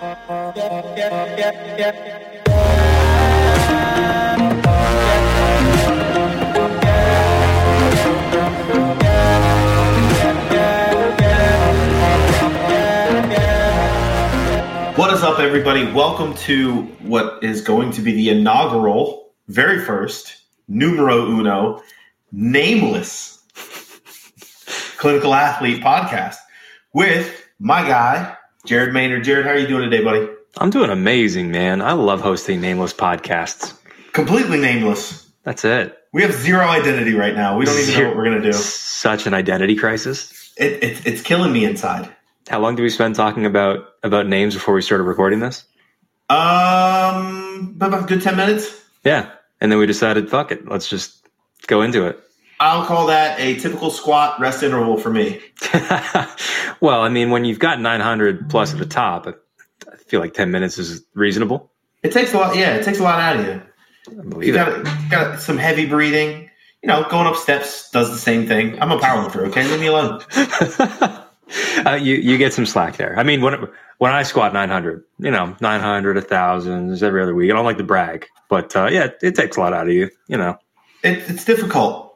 What is up, everybody? Welcome to what is going to be the inaugural, very first, numero uno, nameless clinical athlete podcast with my guy, Jared Maynard. Jared, how are you doing today, buddy? I'm doing amazing, man. I love hosting nameless podcasts. Completely nameless. That's it. We have zero identity right now. We don't even know what we're going to do. Such an identity crisis. It, it, it's killing me inside. How long did we spend talking about about names before we started recording this? Um, about a good 10 minutes. Yeah, and then we decided, fuck it, let's just go into it. I'll call that a typical squat rest interval for me. well, I mean, when you've got 900 plus at the top, I feel like 10 minutes is reasonable. It takes a lot. Yeah, it takes a lot out of you. I You believe it. got got some heavy breathing. You know, going up steps does the same thing. I'm a powerlifter. Okay, leave me alone. uh, you you get some slack there. I mean, when when I squat 900, you know, 900, a 1,000 is every other week. I don't like to brag, but uh, yeah, it, it takes a lot out of you. You know, It, it's difficult.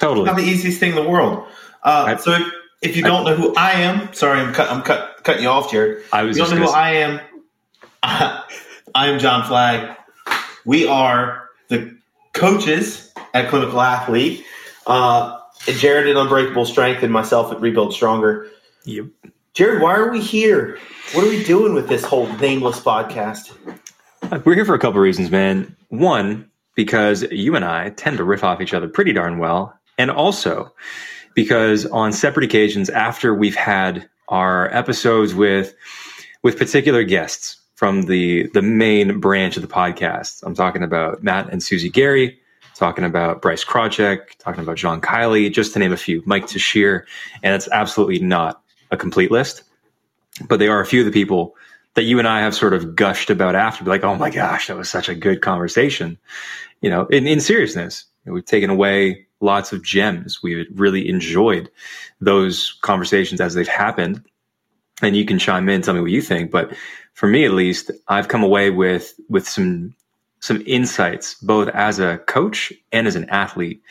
Totally. Not the easiest thing in the world. Uh, I- so if, if you don't know who I am, sorry, I'm cut, I'm cut, cutting you off, Jared. I If was you don't know who I am. I am John Flagg. We are the coaches at Clinical Athlete. Uh, Jared at Unbreakable Strength and myself at Rebuild Stronger. Yep. Jared, why are we here? What are we doing with this whole nameless podcast? We're here for a couple reasons, man. One, because you and I tend to riff off each other pretty darn well. And also because on separate occasions after we've had our episodes with with particular guests from the the main branch of the podcast. I'm talking about Matt and Susie Gary, talking about Bryce Krawczyk, talking about John Kiley, just to name a few, Mike Tuchscherer, and it's absolutely not a complete list. But they are a few of the people that you and I have sort of gushed about after, like, oh my gosh, that was such a good conversation. You know, in, in seriousness, we've taken away lots of gems. We've really enjoyed those conversations as they've happened. And you can chime in, tell me what you think. But for me, at least, I've come away with with some some insights, both as a coach and as an athlete,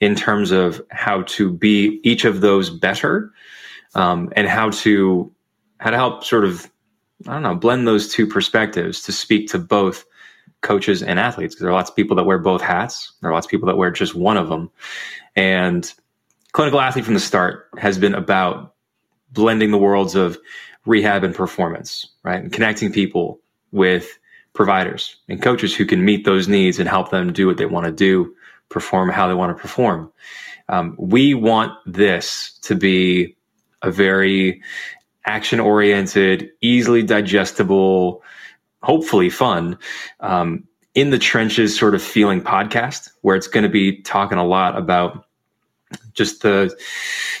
in terms of how to be each of those better, um, and how to how to help sort of I don't know blend those two perspectives to speak to both coaches and athletes because there are lots of people that wear both hats. There are lots of people that wear just one of them, and clinical athlete from the start has been about blending the worlds of rehab and performance, right? And connecting people with providers and coaches who can meet those needs and help them do what they want to do, perform how they want to perform. Um, we want this to be a very action oriented, easily digestible, hopefully fun, um, in the trenches sort of feeling podcast where it's going to be talking a lot about just the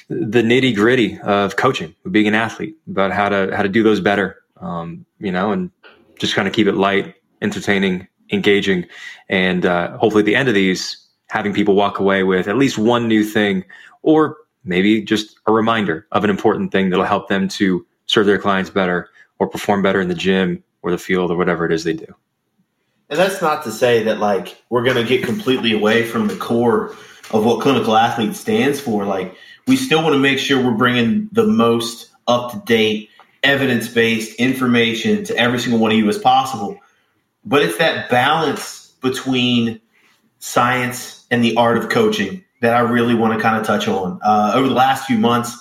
the nitty gritty of coaching, being an athlete, about how to how to do those better, um, you know, and just kind of keep it light, entertaining, engaging, and uh, hopefully at the end of these, having people walk away with at least one new thing, or maybe just a reminder of an important thing that'll help them to serve their clients better or perform better in the gym or the field or whatever it is they do. And that's not to say that like we're going to get completely away from the core of what clinical athlete stands for. Like we still want to make sure we're bringing the most up to date, evidence based information to every single one of you as possible. But it's that balance between science and the art of coaching that I really want to kind of touch on. Uh, over the last few months,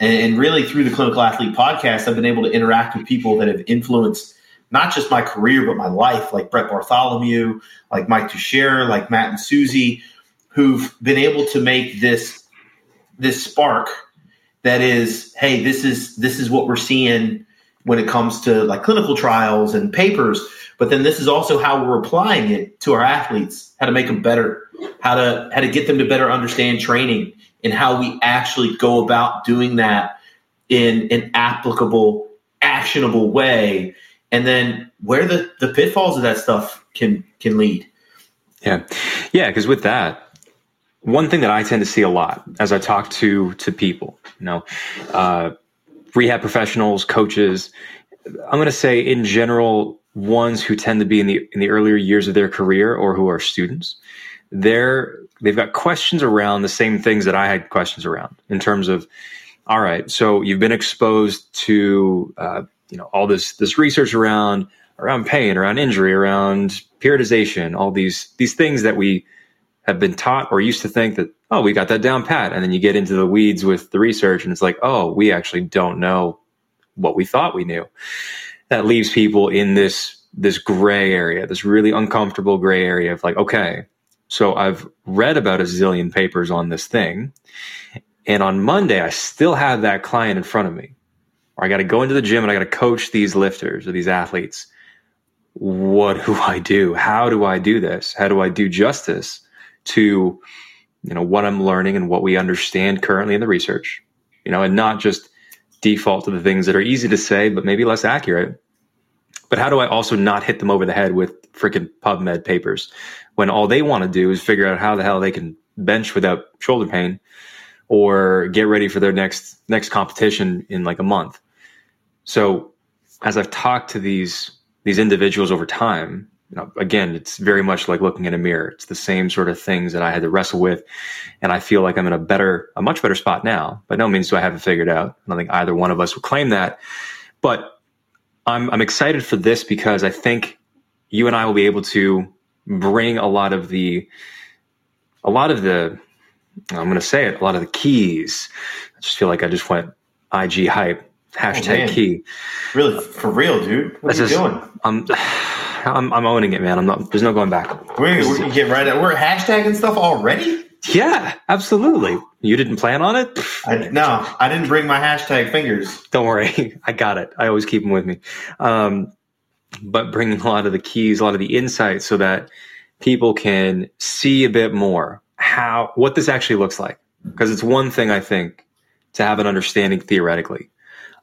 and, and really through the Clinical Athlete podcast, I've been able to interact with people that have influenced not just my career, but my life, like Brett Bartholomew, like Mike Tuchscherer, like Matt and Susie, who've been able to make this this spark that is, hey, this is this is what we're seeing when it comes to like clinical trials and papers. But then this is also how we're applying it to our athletes, how to make them better, how to how to get them to better understand training and how we actually go about doing that in an applicable, actionable way and then where the, the pitfalls of that stuff can can lead. Yeah, yeah. Because with that, one thing that I tend to see a lot as I talk to to people, you know, uh, rehab professionals, coaches, I'm to say in general, ones who tend to be in the in the earlier years of their career or who are students, they're they've got questions around the same things that I had questions around in terms of, all right, so you've been exposed to uh, you know all this this research around around pain, around injury, around periodization, all these these things that we have been taught or used to think that oh we got that down pat, and then you get into the weeds with the research, and it's like oh we actually don't know what we thought we knew. That leaves people in this this gray area, this really uncomfortable gray area of like okay, so I've read about a zillion papers on this thing, and on Monday I still have that client in front of me. Or I got to go into the gym and I got to coach these lifters or these athletes what do I do? How do I do this? How do I do justice to you know what I'm learning and what we understand currently in the research? You know, and not just default to the things that are easy to say but maybe less accurate. But how do I also not hit them over the head with freaking PubMed papers when all they want to do is figure out how the hell they can bench without shoulder pain or get ready for their next next competition in like a month. So as I've talked to these these individuals over time, you know, again, it's very much like looking in a mirror. It's the same sort of things that I had to wrestle with. And I feel like I'm in a better, a much better spot now. By no means do I have it figured out. I don't think either one of us would claim that. But I'm, I'm excited for this because I think you and I will be able to bring a lot of the, a lot of the, I'm going to say it, a lot of the keys. I just feel like I just went IG hype Hashtag oh, key. Really, for real, dude. What That's are you just, doing? I'm, I'm, I'm owning it, man. I'm not. There's no going back. We're, we're get right. At, we're hashtagging stuff already. Yeah, absolutely. You didn't plan on it? I, no, I didn't bring my hashtag fingers. Don't worry, I got it. I always keep them with me. Um, but bringing a lot of the keys, a lot of the insights, so that people can see a bit more how what this actually looks like. Because it's one thing I think to have an understanding theoretically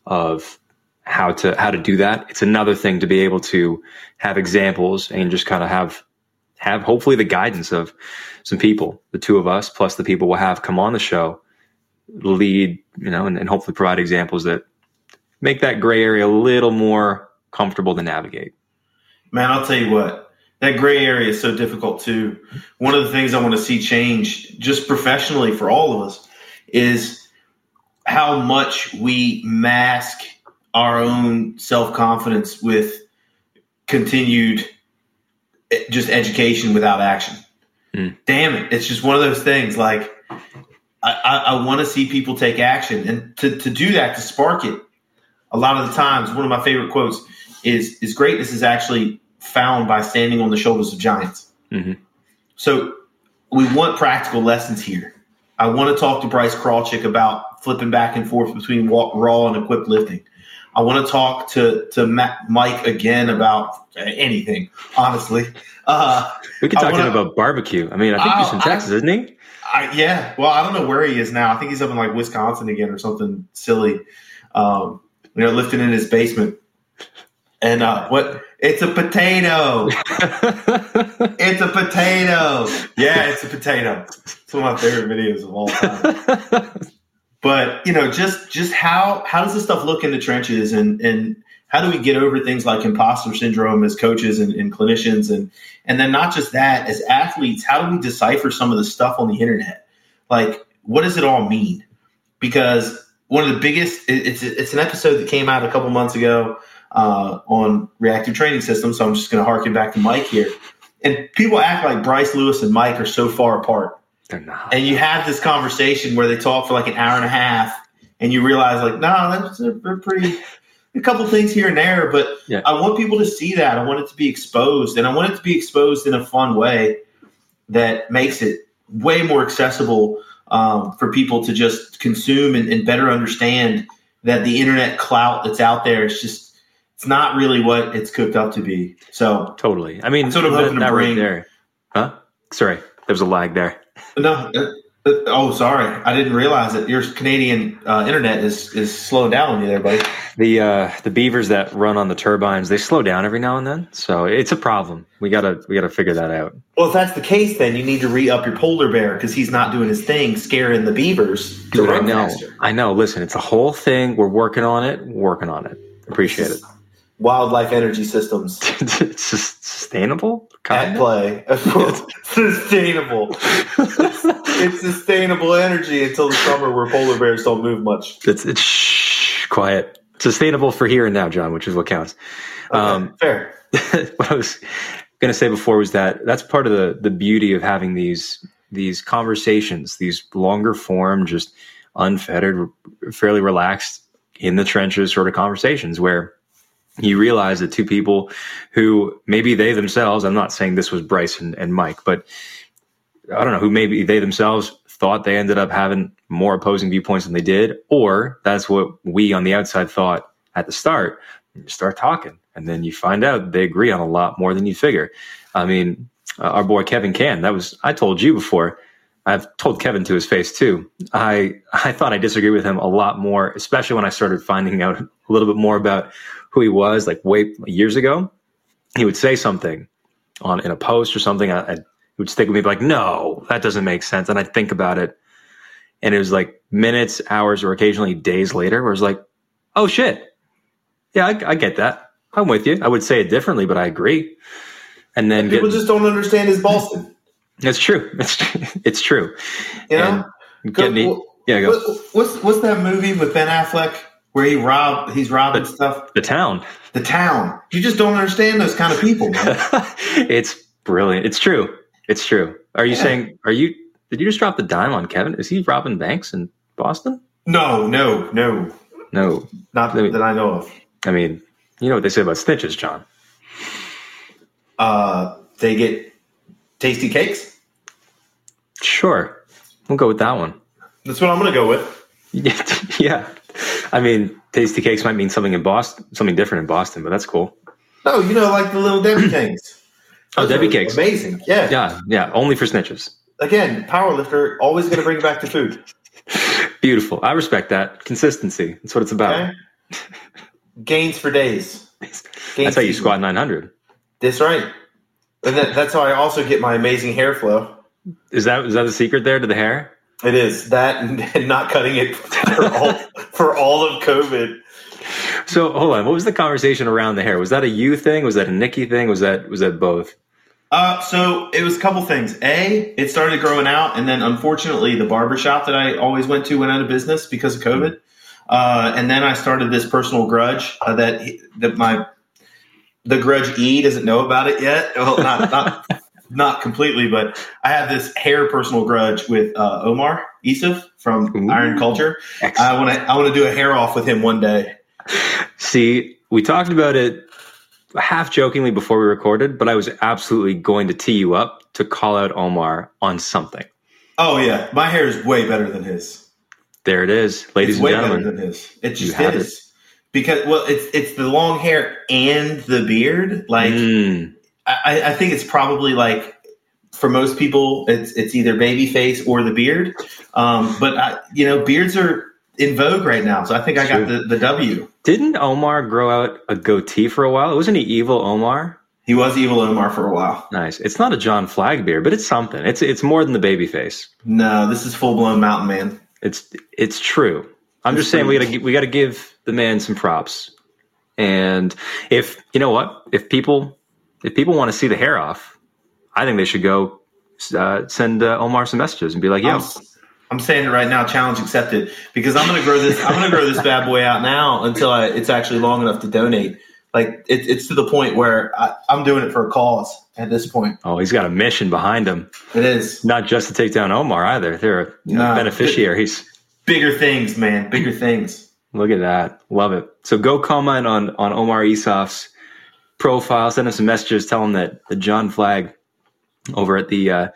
of how to how to do that. It's another thing to be able to have examples and just kind of have have hopefully the guidance of some people, the two of us plus the people we'll have come on the show, lead, you know, and, and hopefully provide examples that make that gray area a little more comfortable to navigate. Man, I'll tell you what, that gray area is so difficult too. One of the things I want to see change just professionally for all of us is how much we mask our own self confidence with continued eh, just education without action. Mm. Damn it. It's just one of those things. Like, I, I, I want to see people take action. And to, to do that, to spark it, a lot of the times, one of my favorite quotes is, is greatness is actually found by standing on the shoulders of giants. Mm-hmm. So we want practical lessons here. I want to talk to Bryce Krawczyk about flipping back and forth between raw and equipped lifting. I want to talk to to Matt, Mike again about anything. Honestly, uh, we could talk to him about barbecue. I mean, I think he's from Texas, I, isn't he? I, yeah. Well, I don't know where he is now. I think he's up in like Wisconsin again or something silly. Um, you know, lifting in his basement. And uh, what? It's a potato. it's a potato. Yeah, it's a potato. It's one of my favorite videos of all time. but you know, just just how how does this stuff look in the trenches, and and how do we get over things like imposter syndrome as coaches and, and clinicians, and and then not just that as athletes, how do we decipher some of the stuff on the internet? Like, what does it all mean? Because one of the biggest it's it's an episode that came out a couple months ago uh, on reactive training systems. So I'm just going to harken back to Mike here. And people act like Bryce Lewis and Mike are so far apart. They're not. And you have this conversation where they talk for like an hour and a half, and you realize like, no, that's a, pretty a couple things here and there. But yeah. I want people to see that. I want it to be exposed, and I want it to be exposed in a fun way that makes it way more accessible um, for people to just consume and, and better understand that the internet clout that's out there is just it's not really what it's cooked up to be. So totally. I mean, sort of hoping to bring right there. Huh? Sorry, there was a lag there. No. Uh, uh, oh, sorry. I didn't realize that your Canadian uh, internet is is slowing down on you there, buddy. The uh, the beavers that run on the turbines they slow down every now and then, so it's a problem. We gotta we gotta figure that out. Well, if that's the case, then you need to re up your polar bear because he's not doing his thing, scaring the beavers. Dude, I know. Faster. I know. Listen, it's a whole thing. We're working on it. Working on it. Appreciate it. Wildlife energy systems sustainable. at Kind of. play. sustainable. It's, it's sustainable energy until the summer where polar bears don't move much. It's it's shh, quiet. Sustainable for here and now, John, which is what counts. Okay, Um, fair. what I was going to say before was that that's part of the the beauty of having these these conversations, these longer form, just unfettered, fairly relaxed in the trenches sort of conversations where you realize that two people who maybe they themselves, I'm not saying this was Bryce and, and Mike, but I don't know, who maybe they themselves thought they ended up having more opposing viewpoints than they did, or that's what we on the outside thought at the start. You start talking, and then you find out they agree on a lot more than you figure. I mean, uh, our boy Kevin Cann, that was, I told you before, I've told Kevin to his face too. I, I thought I disagreed with him a lot more, especially when I started finding out a little bit more about who he was, like way years ago. He would say something on in a post or something, I, I would stick with me like, no, that doesn't make sense. And I'd think about it. And it was like minutes, hours, or occasionally days later where it was like, oh shit. Yeah, I, I get that. I'm with you. I would say it differently, but I agree. And then People get, just don't understand his Boston. it's true. It's, it's true. You know? And getting, Go- yeah, go. what- what's what's that movie with Ben Affleck where he rob he's robbing stuff? the town. The town. You just don't understand those kind of people, man. it's brilliant. It's true. It's true. Are you Yeah. saying, are you, did you just drop the dime on Kevin? Is he robbing banks in Boston? no, no, no. No. Not me- that I know of. I mean, you know what they say about snitches, John. Uh, they get tasty cakes. Sure. We'll go with that one. That's what I'm going to go with. yeah. I mean, tasty cakes might mean something in Boston, something different in Boston, but that's cool. No, you know, like the little Debbie things. Oh, Debbie cakes. Amazing. Yeah. Yeah. Yeah. Only for snitches. Again, powerlifter, always going to bring back the food. Beautiful. I respect that. Consistency. That's what it's about. Okay? Gains for days. Gains That's how you squat 900. That's right. And that, that's how I also get my amazing hair flow. Is that, is that the secret there to the hair? It is that and, and not cutting it for all, for all of COVID. So hold on. What was the conversation around the hair? Was that a you thing? Was that a Nikki thing? Was that, was that both? Uh, so it was a couple things. A, it started growing out, and then unfortunately, the barber shop that I always went to went out of business because of COVID. Uh, and then I started this personal grudge uh, that he- that my the grudge E doesn't know about it yet. Well, not not not completely, but I have this hair personal grudge with uh, Omar Isuf from Ooh. Iron Culture. Excellent. I want to I want to do a hair off with him one day. See, we talked about it half jokingly before we recorded, but I was absolutely going to tee you up to call out Omar on something. Oh yeah, my hair is way better than his. There it is, ladies it's and way gentlemen. better than his. It just is because well, it's it's the long hair and the beard. Like Mm, I, I think it's probably like for most people, it's it's either baby face or the beard. Um, but I, you know, beards are in vogue right now, so I think I got the, the W. didn't Omar grow out a goatee for a while? Wasn't he evil Omar? He was evil Omar for a while. Nice. It's not a John Flagg beard, but it's something. It's it's more than the baby face. No, this is full blown mountain man. It's it's true. I'm It's just saying we gotta we gotta give the man some props. And if you know what, if people if people want to see the hair off, I think they should go uh, send uh, Omar some messages and be like, "Yo, I'm, I'm saying it right now, challenge accepted. Because I'm gonna grow this. I'm gonna grow this bad boy out now until I, it's actually long enough to donate. Like it, it's to the point where I, I'm doing it for a cause. At this point, oh, he's got a mission behind him, it is not just to take down Omar either. They're you know, No. beneficiaries." bigger things, man. Bigger things. Look at that. Love it. So go comment on, on Omar Isuf's profile, send him some messages, tell him that the John Flagg over at the uh,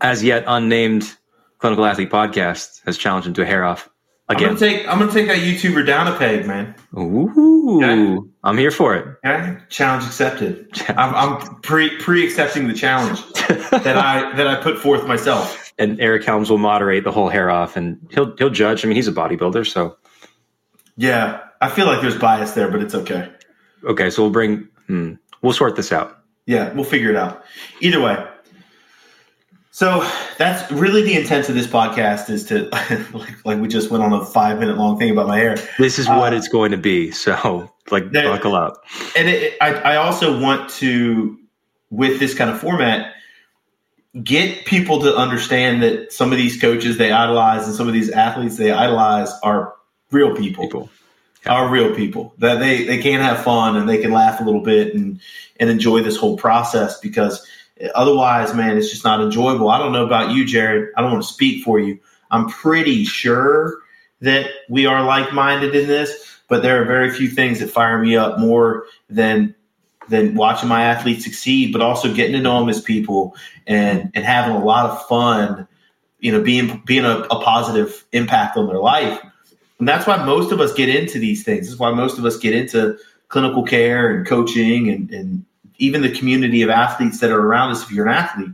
as yet unnamed Clinical Athlete podcast has challenged him to a hair off I'm again. gonna take. I'm gonna take that YouTuber down a peg, man. Ooh, Okay. I'm here for it. Okay, challenge accepted. I'm, I'm pre pre accepting the challenge that I that I put forth myself. and Eric Helms will moderate the whole hair off, and he'll he'll judge. I mean, he's a bodybuilder, so Yeah, I feel like there's bias there, but it's okay. okay. So we'll bring hmm, we'll sort this out. Yeah, we'll figure it out. Either way. So that's really the intent of this podcast is to like, like we just went on a five minute long thing about my hair. This is what uh, it's going to be. So like that, buckle up. And it, I, I also want to with this kind of format get people to understand that some of these coaches they idolize and some of these athletes they idolize are real people. people. Are real people that they, they can have fun and they can laugh a little bit and and enjoy this whole process because Otherwise, man, it's just not enjoyable. I don't know about you, Jared. I don't want to speak for you. I'm pretty sure that we are like minded in this, but there are very few things that fire me up more than than watching my athletes succeed, but also getting to know them as people and and having a lot of fun. You know, being being a, a positive impact on their life. And that's why most of us get into these things. That's why most of us get into clinical care and coaching and, and even the community of athletes that are around us if you're an athlete.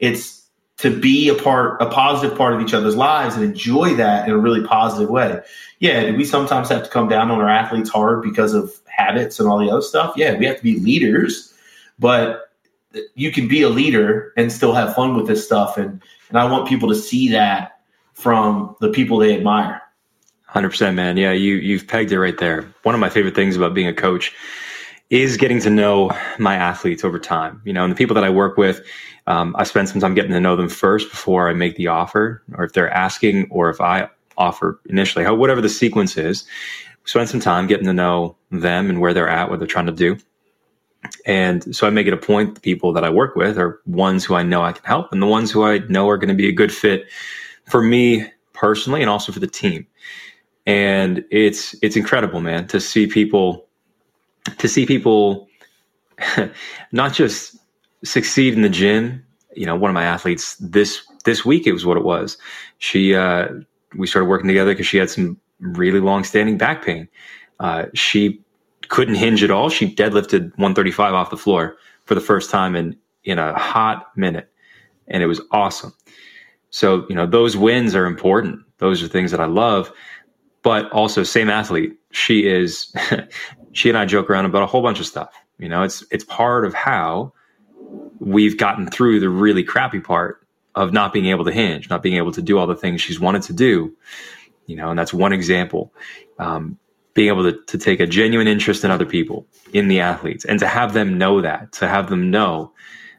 It's to be a part a positive part of each other's lives and enjoy that in a really positive way. Yeah do we sometimes have to come down on our athletes hard because of habits and all the other stuff? Yeah we have to be leaders but you can be a leader and still have fun with this stuff. And and i want people to see that from the people they admire 100% man yeah you you've pegged it right there one of my favorite things about being a coach is getting to know my athletes over time. You know, and the people that I work with, um, I spend some time getting to know them first before I make the offer, or if they're asking, or if I offer initially, how whatever the sequence is. Spend some time getting to know them and where they're at, what they're trying to do. And so I make it a point the people that I work with are ones who I know I can help and the ones who I know are going to be a good fit for me personally and also for the team. And it's it's incredible, man, to see people to see people not just succeed in the gym. You know, one of my athletes this this week it was what it was. She uh, we started working together because she had some really long standing back pain. Uh, she couldn't hinge at all. She deadlifted 135 off the floor for the first time in in a hot minute, and it was awesome. So you know those wins are important. Those are things that I love. But also, same athlete. She is she and I joke around about a whole bunch of stuff. You know, it's it's part of how we've gotten through the really crappy part of not being able to hinge, not being able to do all the things she's wanted to do. You know, and that's one example. Um, being able to, to take a genuine interest in other people, in the athletes, and to have them know that, to have them know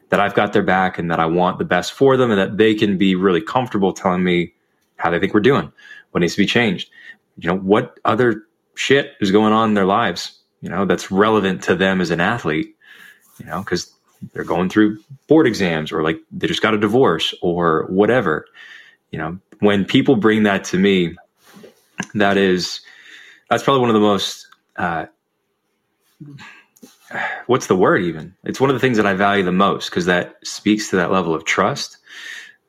that I've got their back and that I want the best for them and that they can be really comfortable telling me how they think we're doing, what needs to be changed. You know, what other shit is going on in their lives you know, that's relevant to them as an athlete, you know, because they're going through board exams or like they just got a divorce or whatever. You know, when people bring that to me, that is, that's probably one of the most, uh, what's the word even? It's one of the things that I value the most because that speaks to that level of trust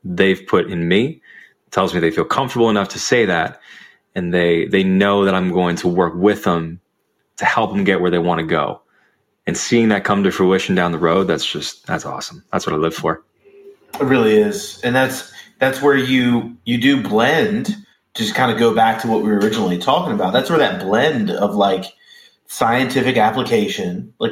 they've put in me. tells me they feel comfortable enough to say that, and they they know that I'm going to work with them to help them get where they want to go. And seeing that come to fruition down the road, that's just that's awesome. That's what I live for. It really is. And that's that's where you you do blend just kind of go back to what we were originally talking about. That's where that blend of like scientific application, like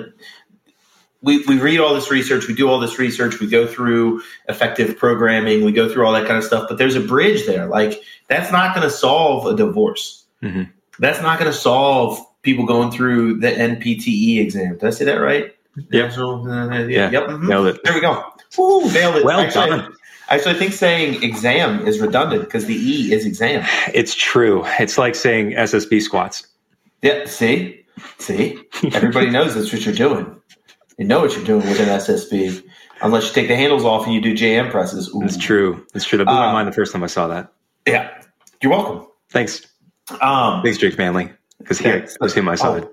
we, we read all this research, we do all this research, we go through effective programming, we go through all that kind of stuff, but there's a bridge there. Like that's not going to solve a divorce. Mm-hmm. That's not going to solve people going through the NPTE exam. Did I say that right? Yep. uh, yeah. Yep. Mm-hmm. Nailed it. There we go. Woo, nailed it. Well actually, done. Actually, I think saying exam is redundant because the E is exam. It's true. It's like saying SSB squats. Yeah. See, see, everybody knows that's what you're doing. You know what you're doing with an SSB, unless you take the handles off and you do JM presses. Ooh. It's true. It's true. That blew um, my mind the first time I saw that. Yeah. You're welcome. Thanks. Um, Thanks, Jake Manley because he was him I saw it.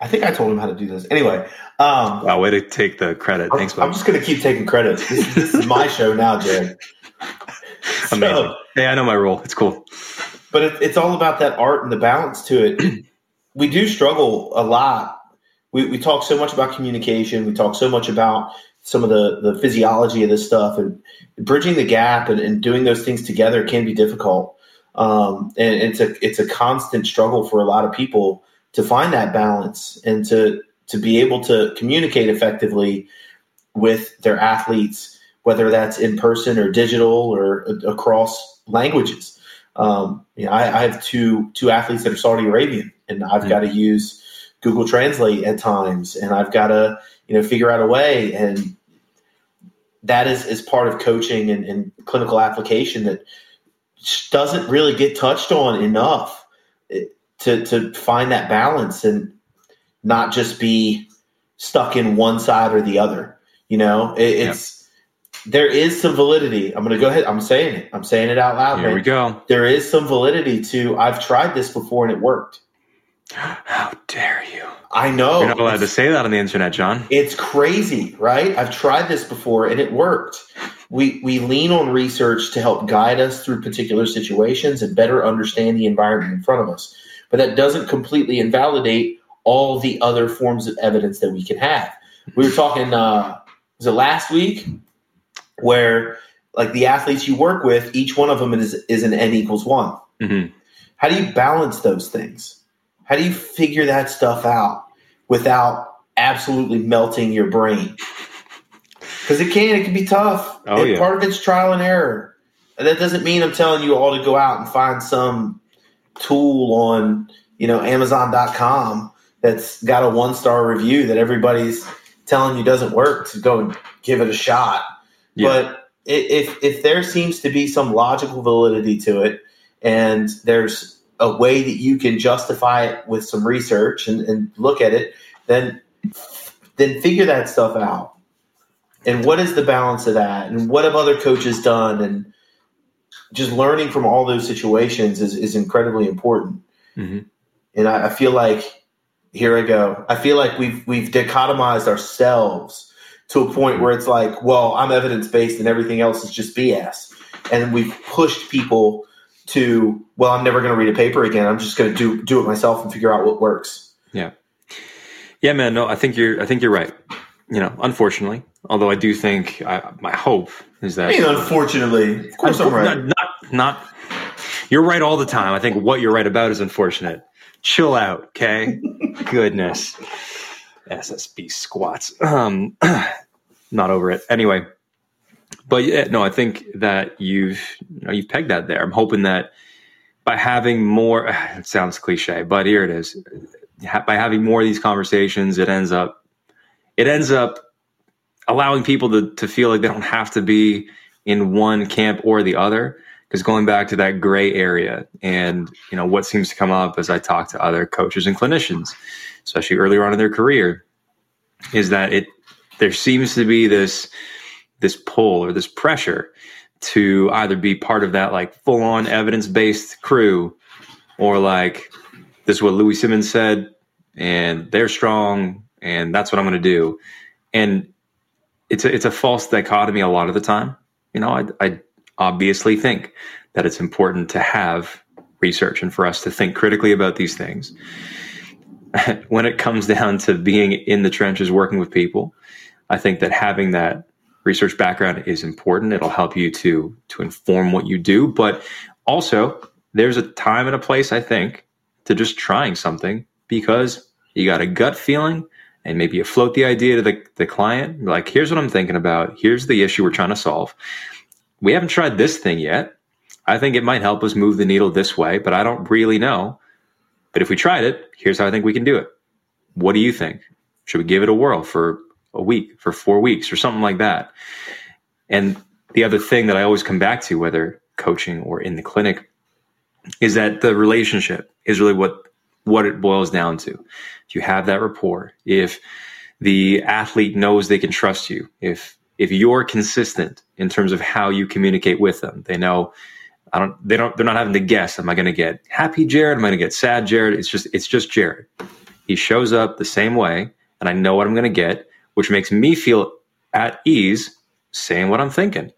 I think I told him how to do this. Anyway, um, wow, way to take the credit. Thanks, I'm, I'm just going to keep taking credit. This, this is my show now, Jay. Amazing. hey, I know my role. It's cool. But it, it's all about that art and the balance to it. we do struggle a lot. We, we talk so much about communication. We talk so much about some of the, the physiology of this stuff and bridging the gap and, and doing those things together can be difficult. Um, and it's a it's a constant struggle for a lot of people to find that balance and to to be able to communicate effectively with their athletes, whether that's in person or digital or across languages. Um, you know, I, I, have two two athletes that are Saudi Arabian, and I've mm-hmm. got to use Google Translate at times, and I've got to you know figure out a way, and that is is part of coaching and, and clinical application that doesn't really get touched on enough to to find that balance and not just be stuck in one side or the other. You know, it, it's there is some validity. I'm going to go ahead. I'm saying it. I'm saying it out loud. Here man. we go. There is some validity to. I've tried this before and it worked. How dare you? I know. You're not allowed to say that on the internet, John. It's crazy, right? I've tried this before and it worked. We we lean on research to help guide us through particular situations and better understand the environment in front of us. But that doesn't completely invalidate all the other forms of evidence that we can have. We were talking. Uh, was it last week? where like the athletes you work with, each one of them is is an n equals one. Mm-hmm. How do you balance those things? How do you figure that stuff out without absolutely melting your brain? Because it can, it can be tough. Oh, yeah. Part of it's trial and error. And that doesn't mean I'm telling you all to go out and find some tool on, you know, Amazon.com that's got a one star review that everybody's telling you doesn't work to go and give it a shot. Yeah. But if if there seems to be some logical validity to it, and there's a way that you can justify it with some research and, and look at it, then then figure that stuff out. And what is the balance of that? And what have other coaches done? And just learning from all those situations is, is incredibly important. Mm-hmm. And I, I feel like here I go. I feel like we've we've dichotomized ourselves to a point where it's like, well, I'm evidence based and everything else is just BS. And we've pushed people to, well, I'm never going to read a paper again. I'm just going to do do it myself and figure out what works. Yeah, yeah, man. No, I think you're. I think you're right. You know, unfortunately, although I do think I, my hope is that. I mean, unfortunately, of course, I'm right. Not, not, not. You're right all the time. I think what you're right about is unfortunate. Chill out, okay? Goodness. SSB squats. Um, not over it. Anyway, but yeah, no, I think that you've you know, you've pegged that there. I'm hoping that by having more, it sounds cliche, but here it is. By having more of these conversations, it ends up it ends up allowing people to to feel like they don't have to be in one camp or the other. Because going back to that gray area, and you know what seems to come up as I talk to other coaches and clinicians, especially earlier on in their career, is that it there seems to be this this pull or this pressure to either be part of that like full on evidence based crew or like this is what Louie Simmons said and they're strong and that's what I'm going to do. And it's a, it's a false dichotomy a lot of the time. You know, I, I obviously think that it's important to have research and for us to think critically about these things. when it comes down to being in the trenches working with people, I think that having that research background is important. It'll help you to to inform what you do, but also there's a time and a place I think to just trying something because you got a gut feeling and maybe you float the idea to the, the client like here's what i'm thinking about here's the issue we're trying to solve we haven't tried this thing yet i think it might help us move the needle this way but i don't really know but if we tried it, here's how I think we can do it. What do you think? Should we give it a whirl for a week, for four weeks, or something like that? And the other thing that I always come back to, whether coaching or in the clinic, is that the relationship is really what what it boils down to. If you have that rapport, if the athlete knows they can trust you, if if you're consistent in terms of how you communicate with them, they know I don't. They don't. They're not having to guess. Am I going to get happy Jared? Am I going to get sad Jared? It's just. It's just Jared. He shows up the same way, and I know what I'm going to get, which makes me feel at ease saying what I'm thinking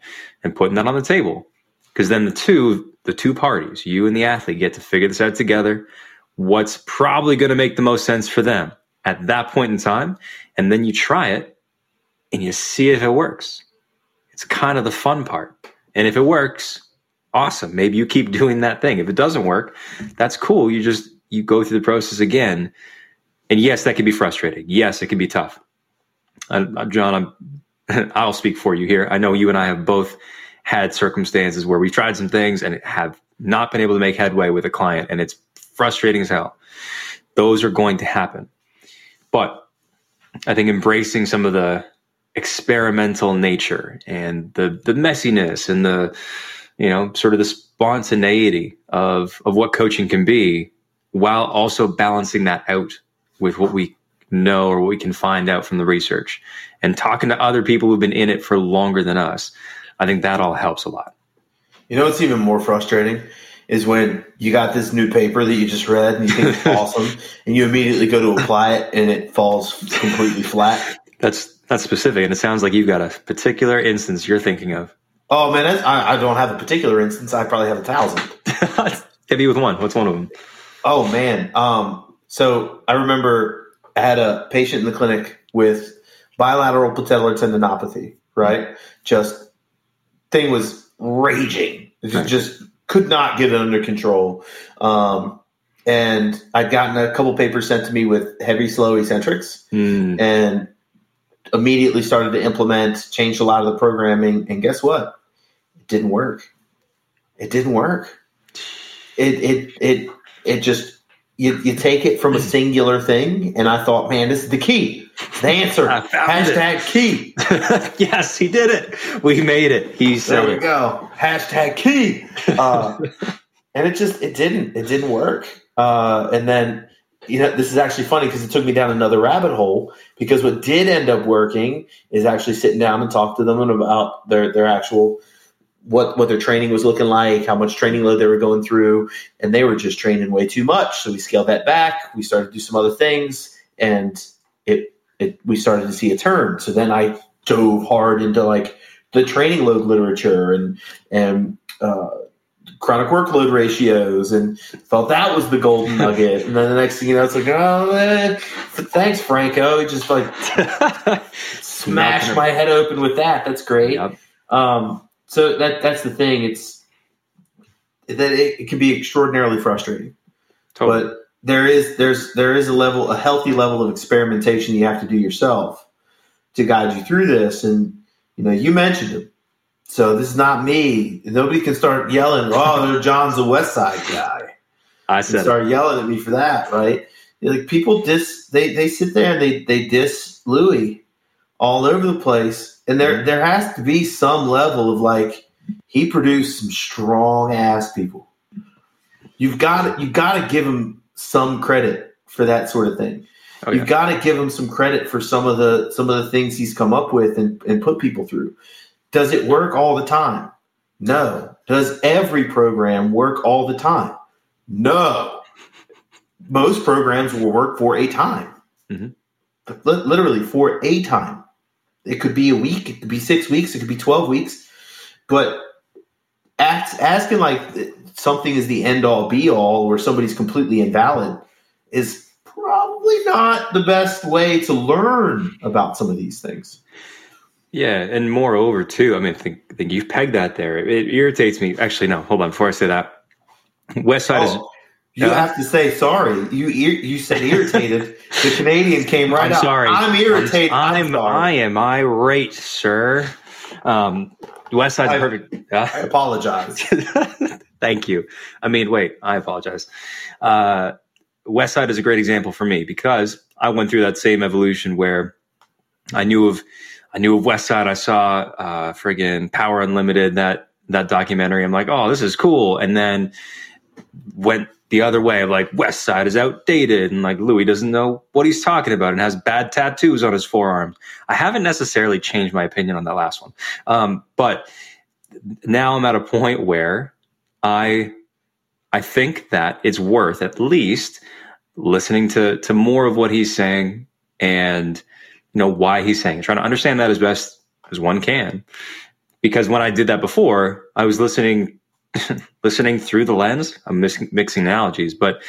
and putting that on the table. Because then the two, the two parties, you and the athlete, get to figure this out together. What's probably going to make the most sense for them at that point in time, and then you try it, and you see if it works. It's kind of the fun part. And if it works, awesome. Maybe you keep doing that thing. If it doesn't work, that's cool. You just you go through the process again. And yes, that can be frustrating. Yes, it can be tough. Uh, John, I'm I'll speak for you here. I know you and I have both had circumstances where we've tried some things and have not been able to make headway with a client, and it's frustrating as hell. Those are going to happen. But I think embracing some of the experimental nature and the the messiness and the you know sort of the spontaneity of of what coaching can be while also balancing that out with what we know or what we can find out from the research. And talking to other people who've been in it for longer than us i think that all helps a lot. You know what's even more frustrating is when you got this new paper that you just read and you think it's awesome and you immediately go to apply it and it falls completely flat. That's that's specific and it sounds like you've got a particular instance you're thinking of. Oh man I, I don't have a particular instance. I probably have a thousand. Hit me with one. What's one of them? Oh man. Um, so i remember I had a patient in the clinic with bilateral patellar tendinopathy, right? Just thing was raging. It just could not get it under control. Um, and I'd gotten a couple papers sent to me with heavy slow eccentrics mm. and immediately started to implement, changed a lot of the programming. And guess what? It didn't work. It didn't work. It, it, it, it just you, you take it from a singular thing, and I thought, man, this is the key. It's the answer. Hashtag it. key. yes, he did it. We made it. He said There we go. Hashtag key. Uh, and it just it didn't it didn't work. Uh, and then you know this is actually funny because it took me down another rabbit hole because what did end up working is actually sitting down and talk to them about their their actual what what their training was looking like, how much training load they were going through, and they were just training way too much. So we scaled that back. We started to do some other things, and it it we started to see a turn. So then I dove hard into like the training load literature and and uh, chronic workload ratios, and felt that was the golden nugget. and then the next thing you know, it's like, oh, eh, thanks, Franco. just like smashed my head open with that. That's great. Yep. Um, so that that's the thing. It's that it, it can be extraordinarily frustrating. Totally. But there is there's there is a level a healthy level of experimentation you have to do yourself to guide you through this. And you know, you mentioned it. So this is not me. Nobody can start yelling, "Oh, John's a West Side guy." I said, start yelling at me for that, right? Like people diss, they they sit there and they they diss Louie all over the place and there there has to be some level of like he produced some strong ass people. You've got to, you've got to give him some credit for that sort of thing. Oh, you've got to give him some credit for some of the some of the things he's come up with and, and put people through. Does it work all the time? No. Does every program work all the time? No. Most programs will work for a time. Mm-hmm. Literally for a time. It could be a week, it could be six weeks, it could be 12 weeks. But ask, asking like something is the end all be all or somebody's completely invalid is probably not the best way to learn about some of these things. Yeah, and moreover, too, I mean, I think, I think you've pegged that there. It irritates me. Actually, no, hold on. Before I say that, West Side oh. is you uh, have to say sorry. You you said irritated. the Canadian came right I'm out. Sorry, I'm irritated. I'm, I'm, I'm I am irate, sir. Um, West Side's I, perfect. Uh, I apologize. Thank you. I mean, wait, I apologize. Uh, West Side is a great example for me because I went through that same evolution where I knew of I knew of West Side. I saw uh, friggin' Power Unlimited that that documentary. I'm like, oh, this is cool, and then went the other way of like West Side is outdated and like Louie doesn't know what he's talking about and has bad tattoos on his forearms. I haven't necessarily changed my opinion on that last one, um, but now I'm at a point where I I think that it's worth at least listening to to more of what he's saying and you know why he's saying it, trying to understand that as best as one can. Because when I did that before, I was listening listening through the lens. I'm mixing, mixing analogies, but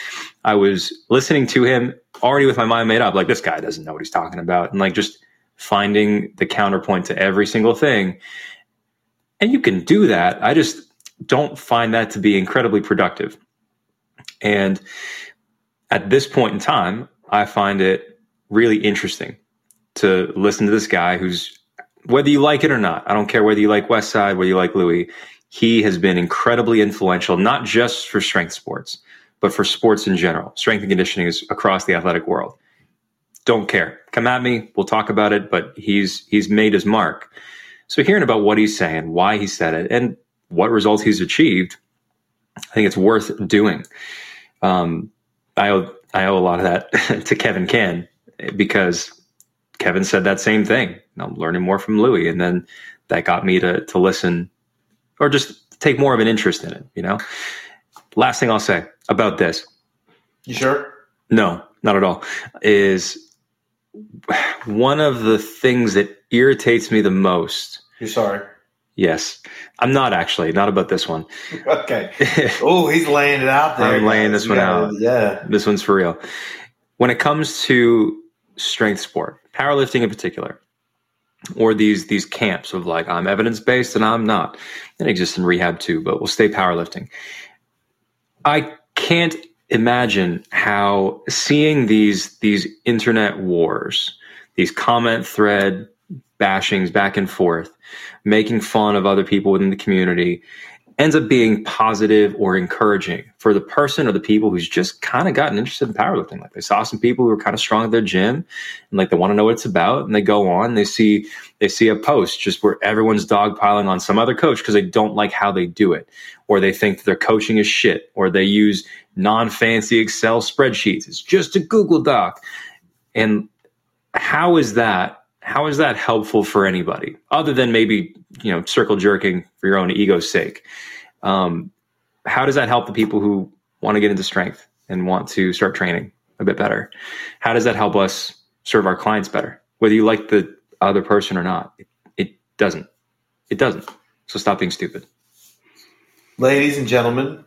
I was listening to him already with my mind made up. Like this guy doesn't know what he's talking about, and like just finding the counterpoint to every single thing. And you can do that. I just don't find that to be incredibly productive. And at this point in time, I find it really interesting to listen to this guy who's whether you like it or not, I don't care whether you like West Side, whether you like Louie, he has been incredibly influential, not just for strength sports, but for sports in general. Strength and conditioning is across the athletic world. Don't care. Come at me. We'll talk about it, but he's he's made his mark. So hearing about what he's saying, why he said it, and what results he's achieved, I think it's worth doing. Um, I owe I owe a lot of that to Kevin Cann because Kevin said that same thing. I'm learning more from Louie, and then that got me to to listen or just take more of an interest in it. You know. Last thing I'll say about this. You sure? No, not at all. Is one of the things that irritates me the most. You're sorry. Yes, I'm not actually not about this one. okay. Oh, he's laying it out there. I'm laying this one yeah, out. Yeah. This one's for real. When it comes to strength sport, powerlifting in particular, or these these camps of like I'm evidence based and I'm not. It exists in rehab too, but we'll stay powerlifting. I can't imagine how seeing these these internet wars, these comment thread bashings back and forth, making fun of other people within the community, ends up being positive or encouraging for the person or the people who's just kind of gotten interested in powerlifting. Like they saw some people who were kind of strong at their gym and like they want to know what it's about and they go on, they see they see a post just where everyone's dogpiling on some other coach because they don't like how they do it or they think that their coaching is shit or they use non-fancy Excel spreadsheets. It's just a Google Doc. And how is that how is that helpful for anybody other than maybe you know circle jerking for your own ego's sake? Um, how does that help the people who want to get into strength and want to start training a bit better? How does that help us serve our clients better? Whether you like the other person or not it, it doesn't. It doesn't. So stop being stupid. Ladies and gentlemen,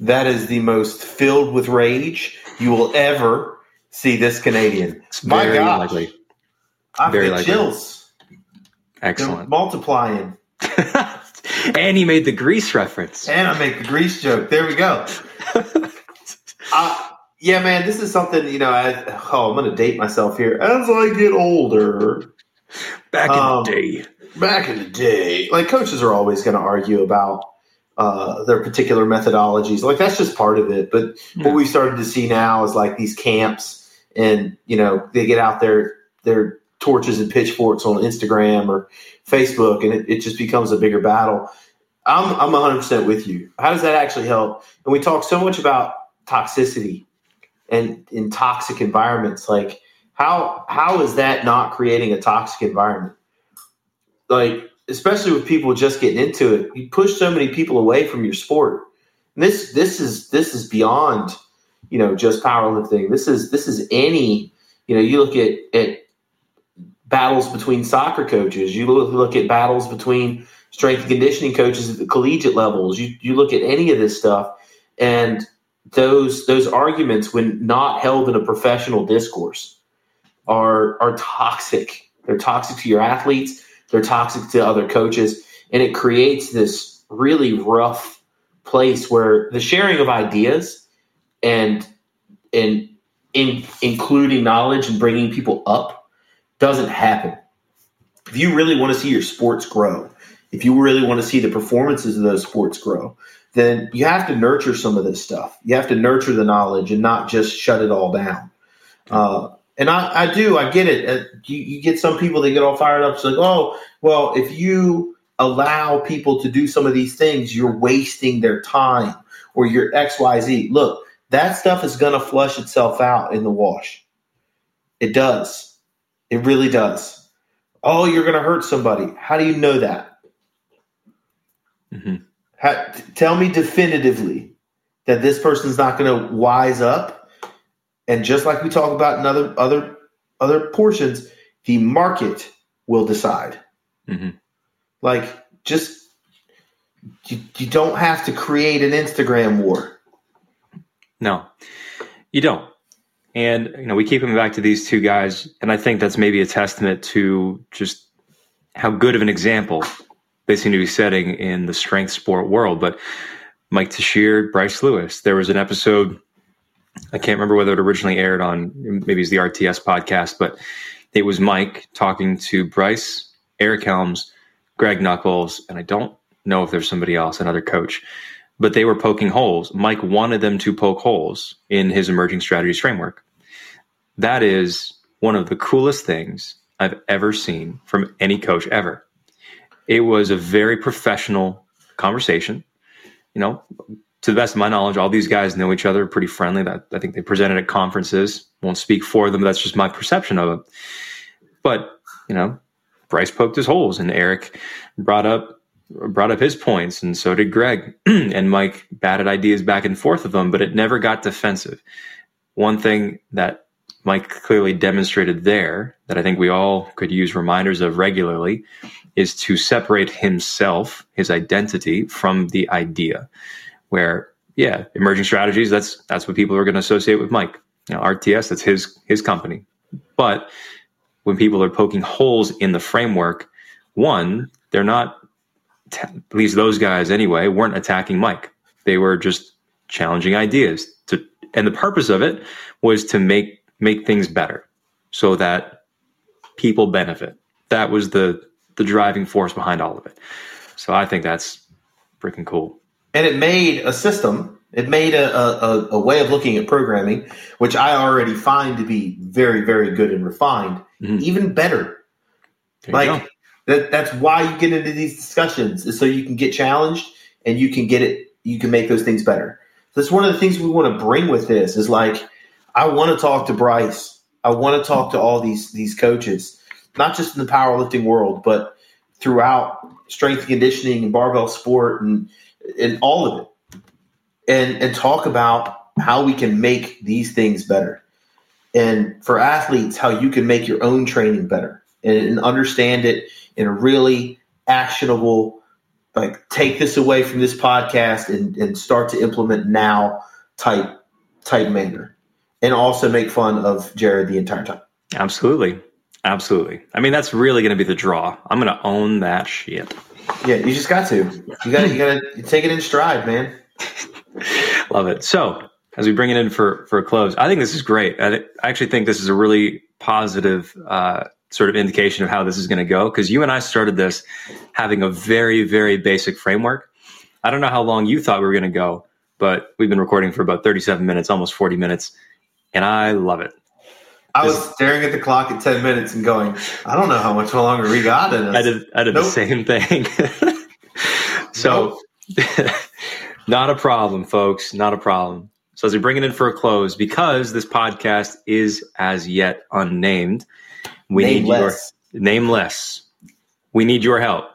that is the most filled with rage you will ever see this Canadian. it's My likely I've Very likely. chills. They're excellent multiplying. and he made the grease reference And I make the grease joke. There we go. uh, yeah, man, this is something, you know, I, oh, I'm going to date myself here. As I get older, back in Um, the day back in the day, like coaches are always going to argue about uh, their particular methodologies. Like that's just part of it. But Yeah. what we've started to see now is like these camps, and you know they get out their their torches and pitchforks on Instagram or Facebook, and it, it just becomes a bigger battle. I'm I'm 100 percent with you. How does that actually help? And we talk so much about toxicity and in toxic environments. Like how how is that not creating a toxic environment? Like especially with people just getting into it, you push so many people away from your sport. And this this is this is beyond you know just powerlifting. This is this is any you know you look at at battles between soccer coaches. You look, at battles between strength and conditioning coaches at the collegiate levels. You you look at any of this stuff, and those those arguments, when not held in a professional discourse, are are toxic. They're toxic to your athletes. They're toxic to other coaches, and it creates this really rough place where the sharing of ideas and and in including knowledge and bringing people up doesn't happen. If you really want to see your sports grow, if you really want to see the performances of those sports grow, then you have to nurture some of this stuff. You have to nurture the knowledge and not just shut it all down. Uh, and I, I do, I get it. Uh, you, you get some people that get all fired up. It's like, oh, well, if you allow people to do some of these things, you're wasting their time or your XYZ. Look, that stuff is going to flush itself out in the wash. It does. It really does. Oh, you're going to hurt somebody. How do you know that? Mhm. How, t- tell me definitively that this person's not going to wise up. And just like we talk about in other other other portions, the market will decide. Mhm. Like, just you, you don't have to create an Instagram war. No, you don't. And you know, we keep coming back to these two guys, and I think that's maybe a testament to just how good of an example they seem to be setting in the strength sport world. But Mike Tuchscherer, Bryce Lewis, there was an episode. I can't remember whether it originally aired on maybe it's the RTS podcast, but it was Mike talking to Bryce Eric Helms, Greg Nuckols, and I don't know if there's somebody else, another coach, but they were poking holes. Mike wanted them to poke holes in his emerging strategies framework. That is one of the coolest things I've ever seen from any coach ever. It was a very professional conversation. You know, to the best of my knowledge, all these guys know each other, pretty friendly. That I think they presented at conferences. Won't speak for them. That's just my perception of it. But you know, Bryce poked his holes, and Eric brought up brought up his points, and so did Greg. and Mike batted ideas back and forth of them, but it never got defensive. One thing that Mike clearly demonstrated there that I think we all could use reminders of regularly is to separate himself, his identity, from the idea. Where, yeah, emerging strategies, that's that's what people are going to associate with Mike. You know, RTS, that's his his company. But when people are poking holes in the framework, one, they're not at least those guys anyway weren't attacking Mike. They were just challenging ideas to and the purpose of it was to make make things better so that people benefit. That was the the driving force behind all of it. So I think that's freaking cool. And it made a system. It made a, a, a way of looking at programming, which I already find to be very, very good and refined, mm-hmm. even better. Like that, that's why you get into these discussions, is so you can get challenged and you can get it. You can make those things better. That's one of the things we want to bring with this. Is like I want to talk to Bryce. I want to talk to all these these coaches not just in the powerlifting world, but throughout strength and conditioning and barbell sport and and all of it. And and talk about how we can make these things better. And for athletes, how you can make your own training better and, and understand it in a really actionable, like take this away from this podcast and, and start to implement now type type manner. And also make fun of Jared the entire time. Absolutely. Absolutely. I mean, that's really going to be the draw. I'm going to own that shit. Yeah, you just got to. You got to. You got to take it in stride, man. Love it. So, as we bring it in for for a close, I think this is great. I, I actually think this is a really positive uh, sort of indication of how this is going to go because you and I started this having a very very basic framework. I don't know how long you thought we were going to go, but we've been recording for about 37 minutes, almost 40 minutes, and I love it. I was staring at the clock at 10 minutes and going, I don't know how much longer we got in I did, I did nope. the same thing. so, not a problem, folks. Not a problem. So, as we bring it in for a close, because this podcast is as yet unnamed, we nameless. need your nameless. We need your help.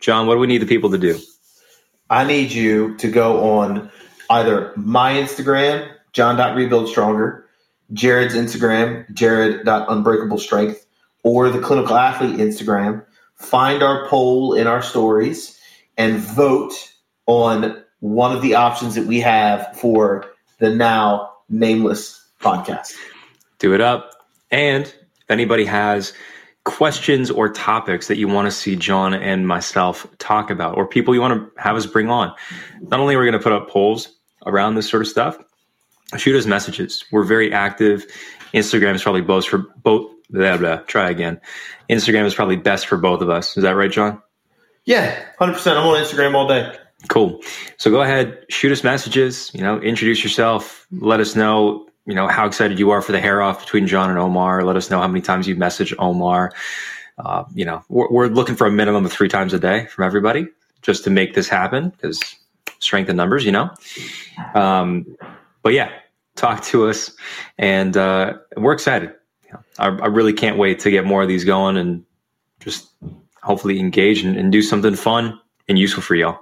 John, what do we need the people to do? I need you to go on either my Instagram, john.rebuildstronger, Jared's Instagram, jared.unbreakablestrength, or the clinical athlete Instagram. Find our poll in our stories and vote on one of the options that we have for the now nameless podcast. Do it up. And if anybody has questions or topics that you want to see John and myself talk about, or people you want to have us bring on, not only are we going to put up polls around this sort of stuff, shoot us messages. We're very active. Instagram is probably both for both. Blah, blah, try again. Instagram is probably best for both of us. Is that right, John? Yeah, hundred percent. I'm on Instagram all day. Cool. So go ahead, shoot us messages. You know, introduce yourself. Let us know. You know how excited you are for the hair off between John and Omar. Let us know how many times you've messaged Omar. Uh, you know, we're, we're looking for a minimum of three times a day from everybody just to make this happen because strength in numbers. You know. Um, but yeah, talk to us, and uh, we're excited. I, I, really can't wait to get more of these going and just hopefully engage and, and do something fun and useful for y'all.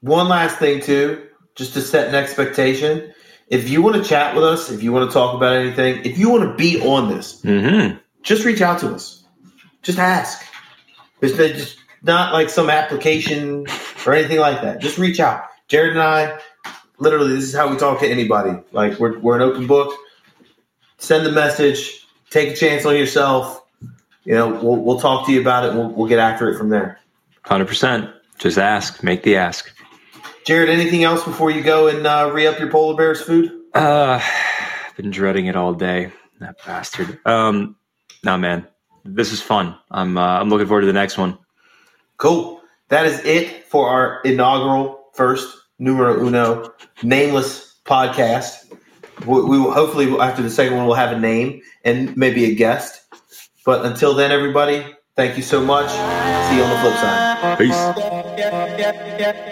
One last thing too, just to set an expectation. If you want to chat with us, if you want to talk about anything, if you want to be on this, mm-hmm. just reach out to us. Just ask. It's just not like some application or anything like that. Just reach out. Jared and I, literally this is how we talk to anybody. Like we're we're an open book. Send the message. Take a chance on yourself. You know, we'll we'll talk to you about it. We'll we'll get after it from there. Hundred percent. Just ask. Make the ask. Jared, anything else before you go and uh, re up your polar bear's food? Uh, I've been dreading it all day. That bastard. Um, no, man. this is fun. I'm uh, I'm looking forward to the next one. Cool. That is it for our inaugural first numero uno nameless podcast. We, we will hopefully after the second one we'll have a name and maybe a guest. But until then, everybody, thank you so much. See you on the flip side. Peace.